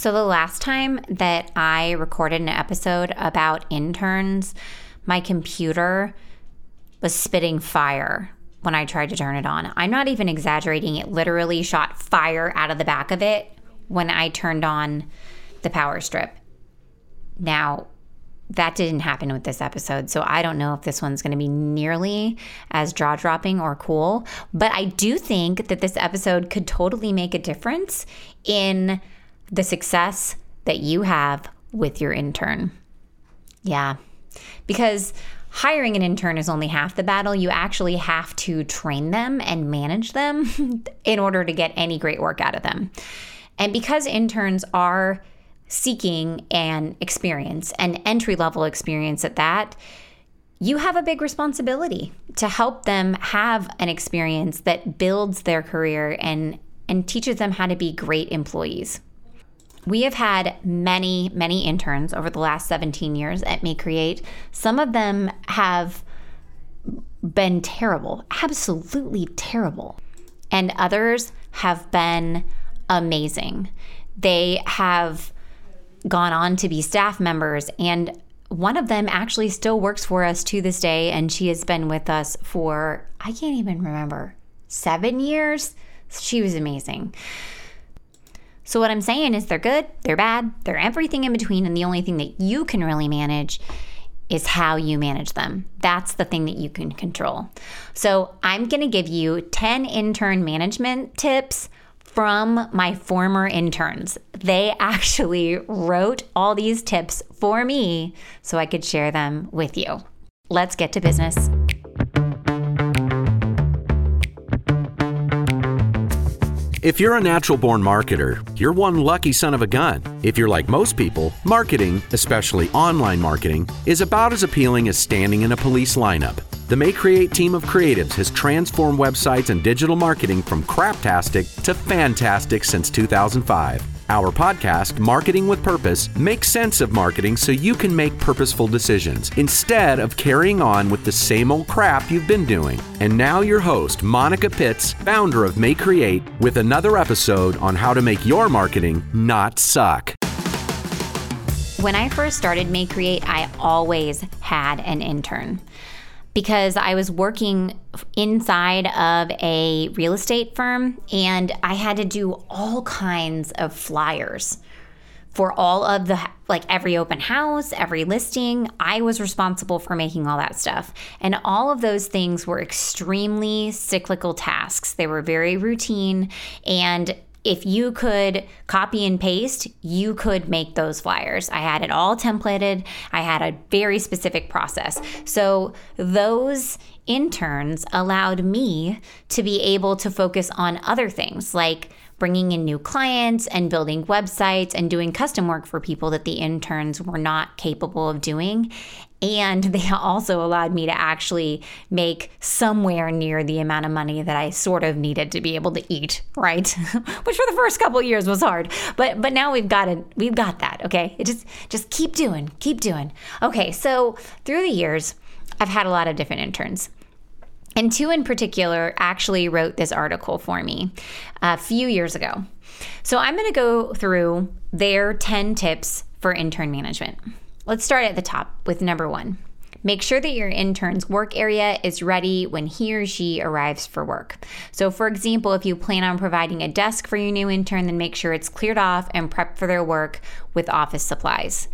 So, the last time that I recorded an episode about interns, my computer was spitting fire when I tried to turn it on. I'm not even exaggerating. It literally shot fire out of the back of it when I turned on the power strip. Now, that didn't happen with this episode. So I don't know if this one's going to be nearly as jaw dropping or cool. But I do think that this episode could totally make a difference in the success that you have with your intern. Yeah. Because hiring an intern is only half the battle. You actually have to train them and manage them in order to get any great work out of them. And because interns are seeking an experience, an entry level experience at that, you have a big responsibility to help them have an experience that builds their career and, and teaches them how to be great employees. We have had many, many interns over the last 17 years at MayeCreate. Some of them have been terrible, absolutely terrible. And others have been amazing. They have gone on to be staff members and one of them actually still works for us to this day and she has been with us for I can't even remember 7 years. She was amazing. So, what I'm saying is they're good, they're bad, they're everything in between, and the only thing that you can really manage is how you manage them. That's the thing that you can control. So, I'm gonna give you 10 intern management tips from my former interns. They actually wrote all these tips for me so I could share them with you. Let's get to business. If you're a natural born marketer, you're one lucky son of a gun. If you're like most people, marketing, especially online marketing, is about as appealing as standing in a police lineup. The MayeCreate team of creatives has transformed websites and digital marketing from craptastic to fantastic since 2005. Our podcast, Marketing with Purpose, makes sense of marketing so you can make purposeful decisions instead of carrying on with the same old crap you've been doing. And now, your host, Monica Pitts, founder of MayeCreate, with another episode on how to make your marketing not suck. When I first started MayeCreate, I always had an intern because I was working inside of a real estate firm and I had to do all kinds of flyers for all of the like every open house, every listing. I was responsible for making all that stuff. And all of those things were extremely cyclical tasks. They were very routine and if you could copy and paste, you could make those flyers. I had it all templated. I had a very specific process. So those interns allowed me to be able to focus on other things like bringing in new clients and building websites and doing custom work for people that the interns were not capable of doing. And they also allowed me to actually make somewhere near the amount of money that I sort of needed to be able to eat, right? Which for the first couple years was hard. But but now we've got it, we've got that, okay? It just just keep doing, keep doing. Okay, so through the years, I've had a lot of different interns. And two in particular actually wrote this article for me a few years ago. So I'm going to go through their 10 tips for intern management. Let's start at the top with number one. Make sure that your intern's work area is ready when he or she arrives for work. So, for example, if you plan on providing a desk for your new intern, then make sure it's cleared off and prepped for their work with office supplies.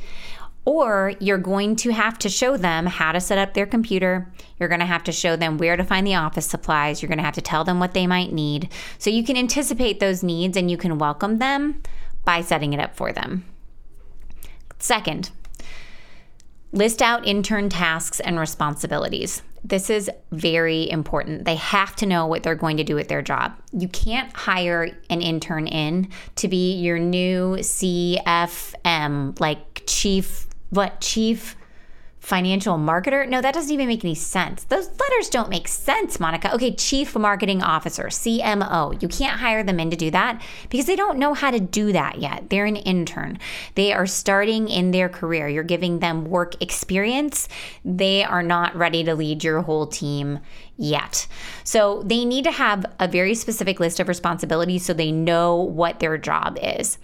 Or you're going to have to show them how to set up their computer. You're going to have to show them where to find the office supplies. You're going to have to tell them what they might need. So you can anticipate those needs and you can welcome them by setting it up for them. Second, list out intern tasks and responsibilities. This is very important. They have to know what they're going to do at their job. You can't hire an intern in to be your new CFM, like chief what chief financial marketer? No, that doesn't even make any sense. Those letters don't make sense, Monica. Okay, chief marketing officer, CMO. You can't hire them in to do that because they don't know how to do that yet. They're an intern. They are starting in their career. You're giving them work experience. They are not ready to lead your whole team yet. So they need to have a very specific list of responsibilities so they know what their job is.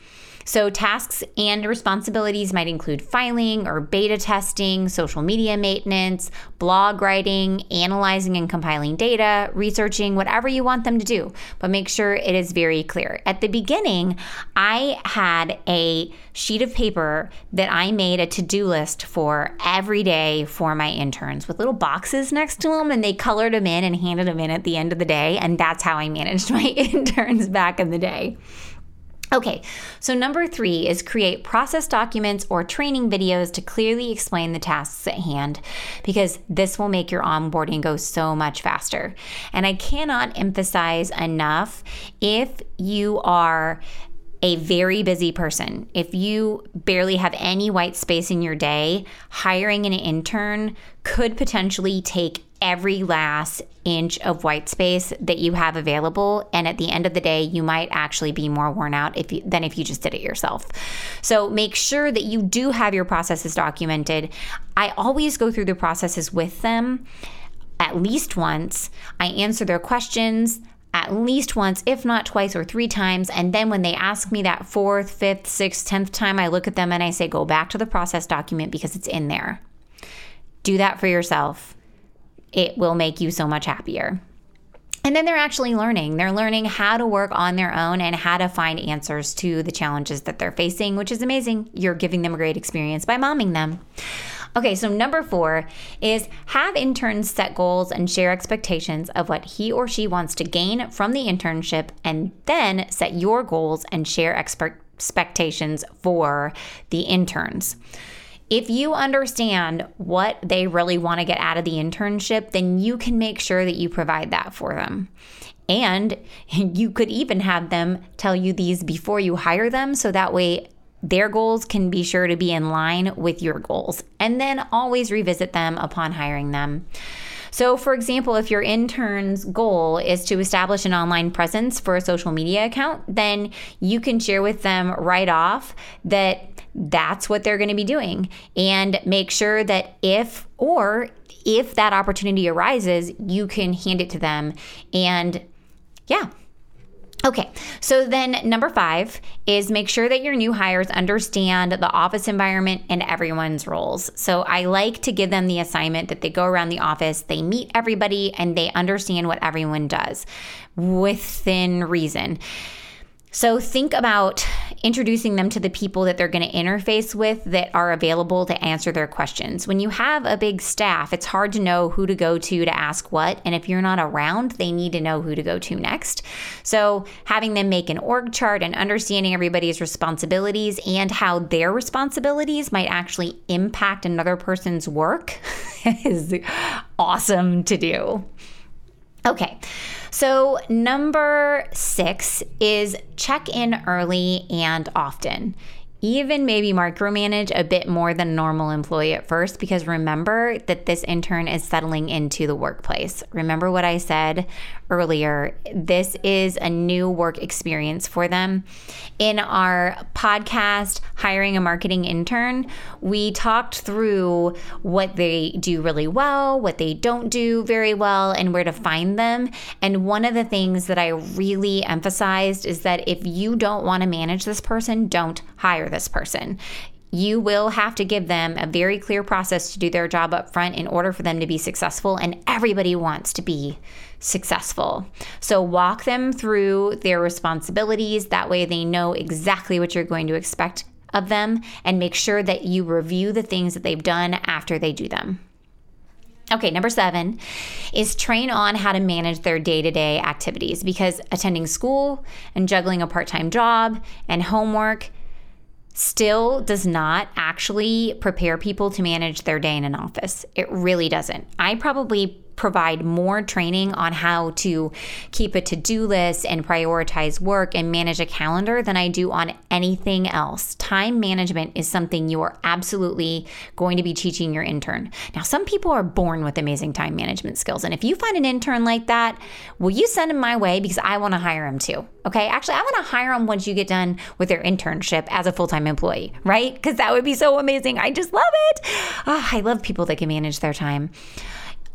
So, tasks and responsibilities might include filing or beta testing, social media maintenance, blog writing, analyzing and compiling data, researching, whatever you want them to do. But make sure it is very clear. At the beginning, I had a sheet of paper that I made a to do list for every day for my interns with little boxes next to them, and they colored them in and handed them in at the end of the day. And that's how I managed my interns back in the day. Okay, so number three is create process documents or training videos to clearly explain the tasks at hand because this will make your onboarding go so much faster. And I cannot emphasize enough if you are a very busy person, if you barely have any white space in your day, hiring an intern could potentially take every last inch of white space that you have available and at the end of the day you might actually be more worn out if you, than if you just did it yourself so make sure that you do have your processes documented i always go through the processes with them at least once i answer their questions at least once, if not twice or three times. And then when they ask me that fourth, fifth, sixth, tenth time, I look at them and I say, go back to the process document because it's in there. Do that for yourself it will make you so much happier. And then they're actually learning. They're learning how to work on their own and how to find answers to the challenges that they're facing, which is amazing. You're giving them a great experience by momming them. Okay, so number four is have interns set goals and share expectations of what he or she wants to gain from the internship, and then set your goals and share expectations for the interns. If you understand what they really want to get out of the internship, then you can make sure that you provide that for them. And you could even have them tell you these before you hire them so that way their goals can be sure to be in line with your goals. And then always revisit them upon hiring them. So, for example, if your intern's goal is to establish an online presence for a social media account, then you can share with them right off that that's what they're going to be doing. And make sure that if or if that opportunity arises, you can hand it to them. And yeah. Okay, so then number five is make sure that your new hires understand the office environment and everyone's roles. So I like to give them the assignment that they go around the office, they meet everybody, and they understand what everyone does within reason. So think about introducing them to the people that they're going to interface with that are available to answer their questions. When you have a big staff, it's hard to know who to go to to ask what. And if you're not around, they need to know who to go to next. So having them make an org chart and understanding everybody's responsibilities and how their responsibilities might actually impact another person's work is awesome to do. Okay. So, number six is check in early and often even maybe micromanage a bit more than a normal employee at first because remember that this intern is settling into the workplace. Remember what I said earlier. This is a new work experience for them. In our podcast, Hiring a Marketing Intern, we talked through what they do really well, what they don't do very well, and where to find them. And one of the things that I really emphasized is that if you don't want to manage this person, don't hire this person you will have to give them a very clear process to do their job up front in order for them to be successful. And everybody wants to be successful. So walk them through their responsibilities. That way they know exactly what you're going to expect of them and make sure that you review the things that they've done after they do them. Okay, number seven is train on how to manage their day to day activities because attending school and juggling a part time job and homework still does not actually prepare people to manage their day in an office. It really doesn't. I probably provide more training on how to keep a to do list and prioritize work and manage a calendar than I do on anything else. Time management is something you are absolutely going to be teaching your intern. Now, some people are born with amazing time management skills. And if you find an intern like that, will you send him my way? Because I want to hire him too. Okay. Actually, I want to hire him once you get done with their internship as a full time employee, right? Because that would be so amazing. I just love it. Oh, I love people that can manage their time.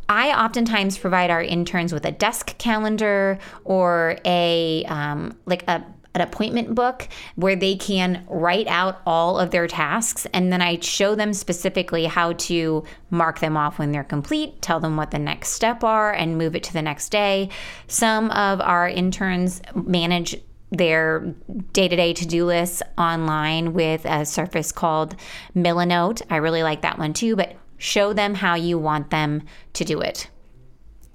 I oftentimes provide our interns with a desk calendar or a um, like a, an appointment book where they can write out all of their tasks and then I show them specifically how to mark them off when they're complete, tell them what the next step are and move it to the next day. Some of our interns manage their day-to-day to-do lists online with a surface called Milanote. I really like that one too, but show them how you want them to do it.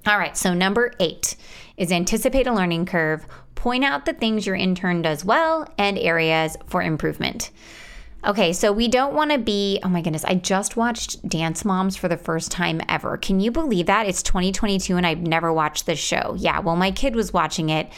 All right, so number 8 is anticipate a learning curve point out the things your intern does well and areas for improvement. Okay, so we don't want to be, oh my goodness, I just watched Dance Moms for the first time ever. Can you believe that? It's 2022 and I've never watched this show. Yeah, well, my kid was watching it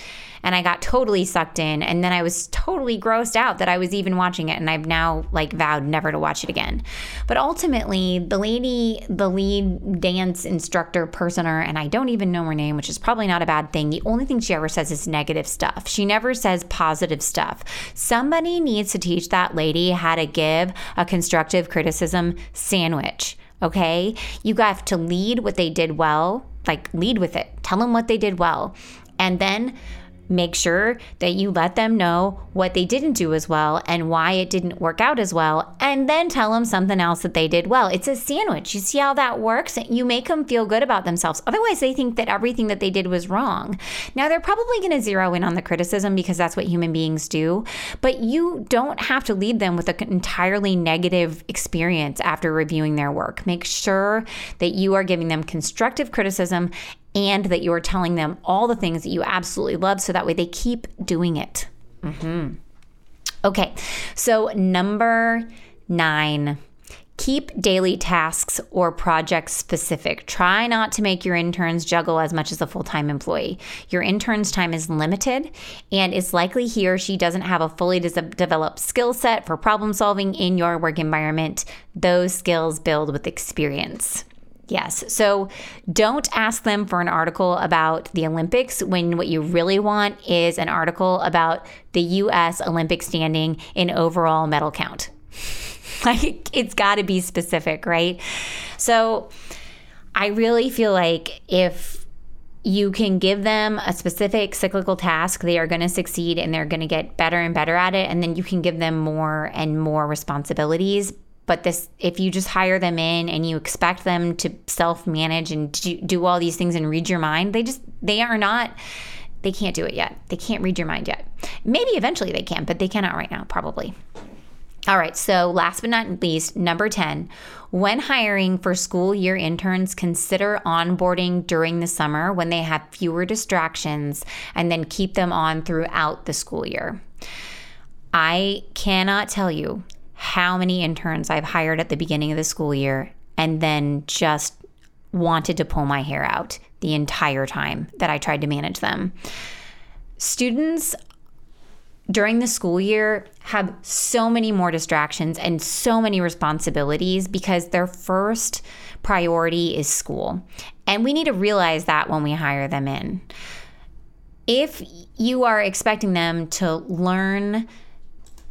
and I got totally sucked in. And then I was totally grossed out that I was even watching it. And I've now like vowed never to watch it again. But ultimately, the lady, the lead dance instructor personer, and I don't even know her name, which is probably not a bad thing. The only thing she ever says is negative stuff. She never says positive stuff. Somebody needs to teach that lady how to give a constructive criticism sandwich. Okay. You have to lead what they did well, like lead with it. Tell them what they did well. And then make sure that you let them know what they didn't do as well and why it didn't work out as well, and then tell them something else that they did well. It's a sandwich. You see how that works? You make them feel good about themselves. Otherwise, they think that everything that they did was wrong. Now, they're probably going to zero in on the criticism because that's what human beings do, but you don't have to lead them with an entirely negative experience after reviewing their work. Make sure that you are giving them constructive criticism and that you are telling them all the things that you absolutely love so that way they keep doing it. Mm-hmm. Okay, so number nine. Keep daily tasks or projects specific. Try not to make your interns juggle as much as a full time employee. Your intern's time is limited, and it's likely he or she doesn't have a fully developed skill set for problem solving in your work environment. Those skills build with experience. Yes. So don't ask them for an article about the Olympics when what you really want is an article about the U.S. Olympic standing in overall medal count. like it's got to be specific, right? So I really feel like if you can give them a specific cyclical task, they are going to succeed and they're going to get better and better at it. And then you can give them more and more responsibilities but this if you just hire them in and you expect them to self-manage and do, do all these things and read your mind they just they are not they can't do it yet. They can't read your mind yet. Maybe eventually they can but they cannot right now probably. All right, so last but not least, number 10, when hiring for school year interns, consider onboarding during the summer when they have fewer distractions and then keep them on throughout the school year. I cannot tell you how many interns I've hired at the beginning of the school year and then just wanted to pull my hair out the entire time that I tried to manage them. Students during the school year have so many more distractions and so many responsibilities because their first priority is school. And we need to realize that when we hire them in. If you are expecting them to learn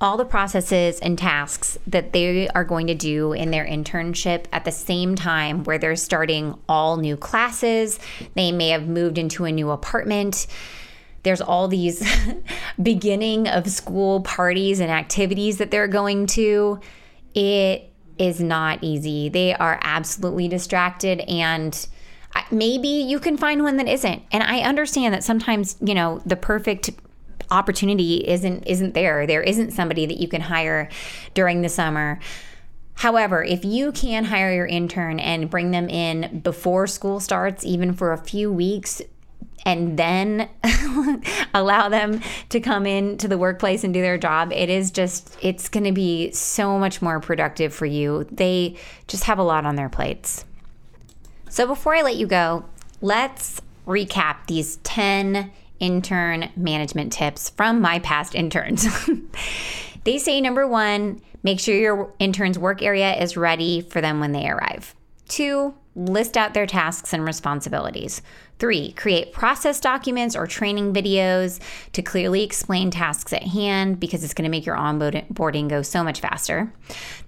all the processes and tasks that they are going to do in their internship at the same time where they're starting all new classes. They may have moved into a new apartment. There's all these beginning of school parties and activities that they're going to. It is not easy. They are absolutely distracted and maybe you can find one that isn't. And I understand that sometimes, you know, the perfect opportunity isn't isn't there. There isn't somebody that you can hire during the summer. However, if you can hire your intern and bring them in before school starts, even for a few weeks, and then allow them to come into the workplace and do their job, it is just, it's going to be so much more productive for you. They just have a lot on their plates. So before I let you go, let's recap these 10 intern management tips from my past interns. they say number one, make sure your intern's work area is ready for them when they arrive. Two, list out their tasks and responsibilities. Three, create process documents or training videos to clearly explain tasks at hand because it's going to make your onboarding go so much faster.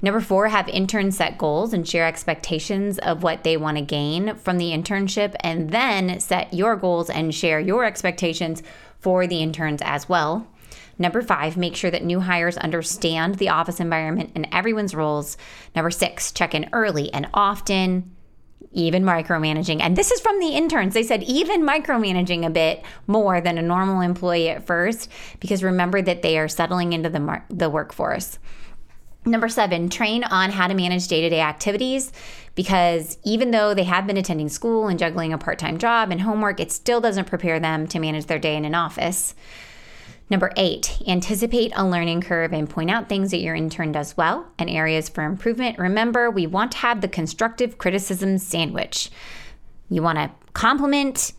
Number four, have interns set goals and share expectations of what they want to gain from the internship, and then set your goals and share your expectations for the interns as well. Number five, make sure that new hires understand the office environment and everyone's roles. Number six, check in early and often even micromanaging. And this is from the interns. They said even micromanaging a bit more than a normal employee at first, because remember that they are settling into the, mar- the workforce. Number seven, train on how to manage day to day activities because even though they have been attending school and juggling a part time job and homework, it still doesn't prepare them to manage their day in an office. Number eight, anticipate a learning curve and point out things that your intern does well and areas for improvement. Remember, we want to have the constructive criticism sandwich. You want to compliment,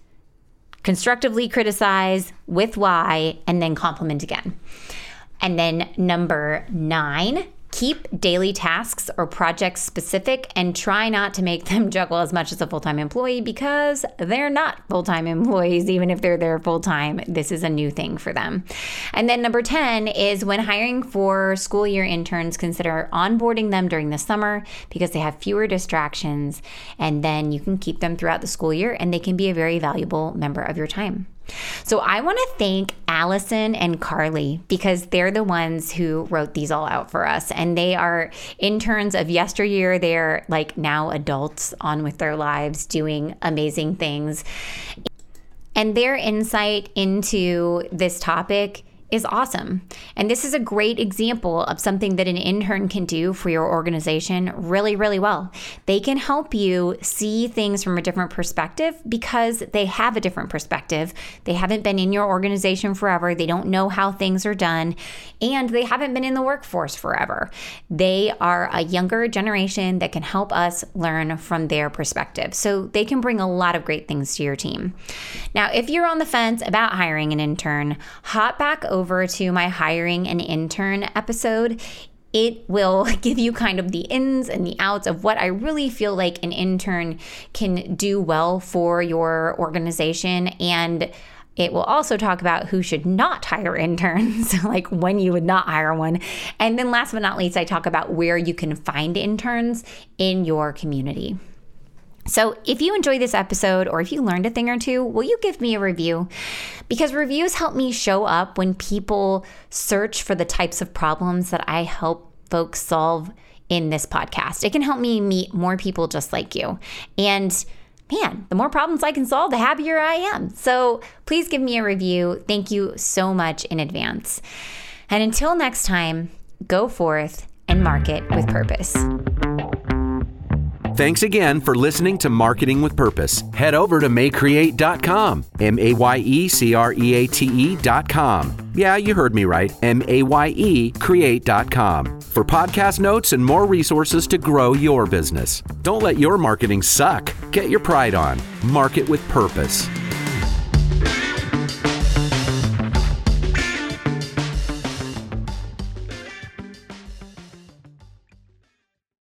constructively criticize with why, and then compliment again. And then number nine, Keep daily tasks or projects specific and try not to make them juggle as much as a full time employee because they're not full time employees, even if they're there full time. This is a new thing for them. And then number 10 is when hiring for school year interns, consider onboarding them during the summer because they have fewer distractions and then you can keep them throughout the school year and they can be a very valuable member of your time. So I want to thank Allison and Carly because they're the ones who wrote these all out for us. And they are interns of yesteryear. They're like now adults on with their lives doing amazing things. And their insight into this topic is awesome. And this is a great example of something that an intern can do for your organization really, really well. They can help you see things from a different perspective because they have a different perspective. They haven't been in your organization forever, they don't know how things are done, and they haven't been in the workforce forever. They are a younger generation that can help us learn from their perspective. So they can bring a lot of great things to your team. Now, if you're on the fence about hiring an intern, hop back over over to my hiring an intern episode, it will give you kind of the ins and the outs of what I really feel like an intern can do well for your organization. And it will also talk about who should not hire interns, like when you would not hire one. And then last but not least, I talk about where you can find interns in your community. So, if you enjoyed this episode or if you learned a thing or two, will you give me a review? Because reviews help me show up when people search for the types of problems that I help folks solve in this podcast. It can help me meet more people just like you. And man, the more problems I can solve, the happier I am. So, please give me a review. Thank you so much in advance. And until next time, go forth and market with purpose. Thanks again for listening to Marketing with Purpose. Head over to mayecreate.com, M A Y E C R E A T E.com. Yeah, you heard me right, M A Y E create.com for podcast notes and more resources to grow your business. Don't let your marketing suck. Get your pride on. Market with Purpose.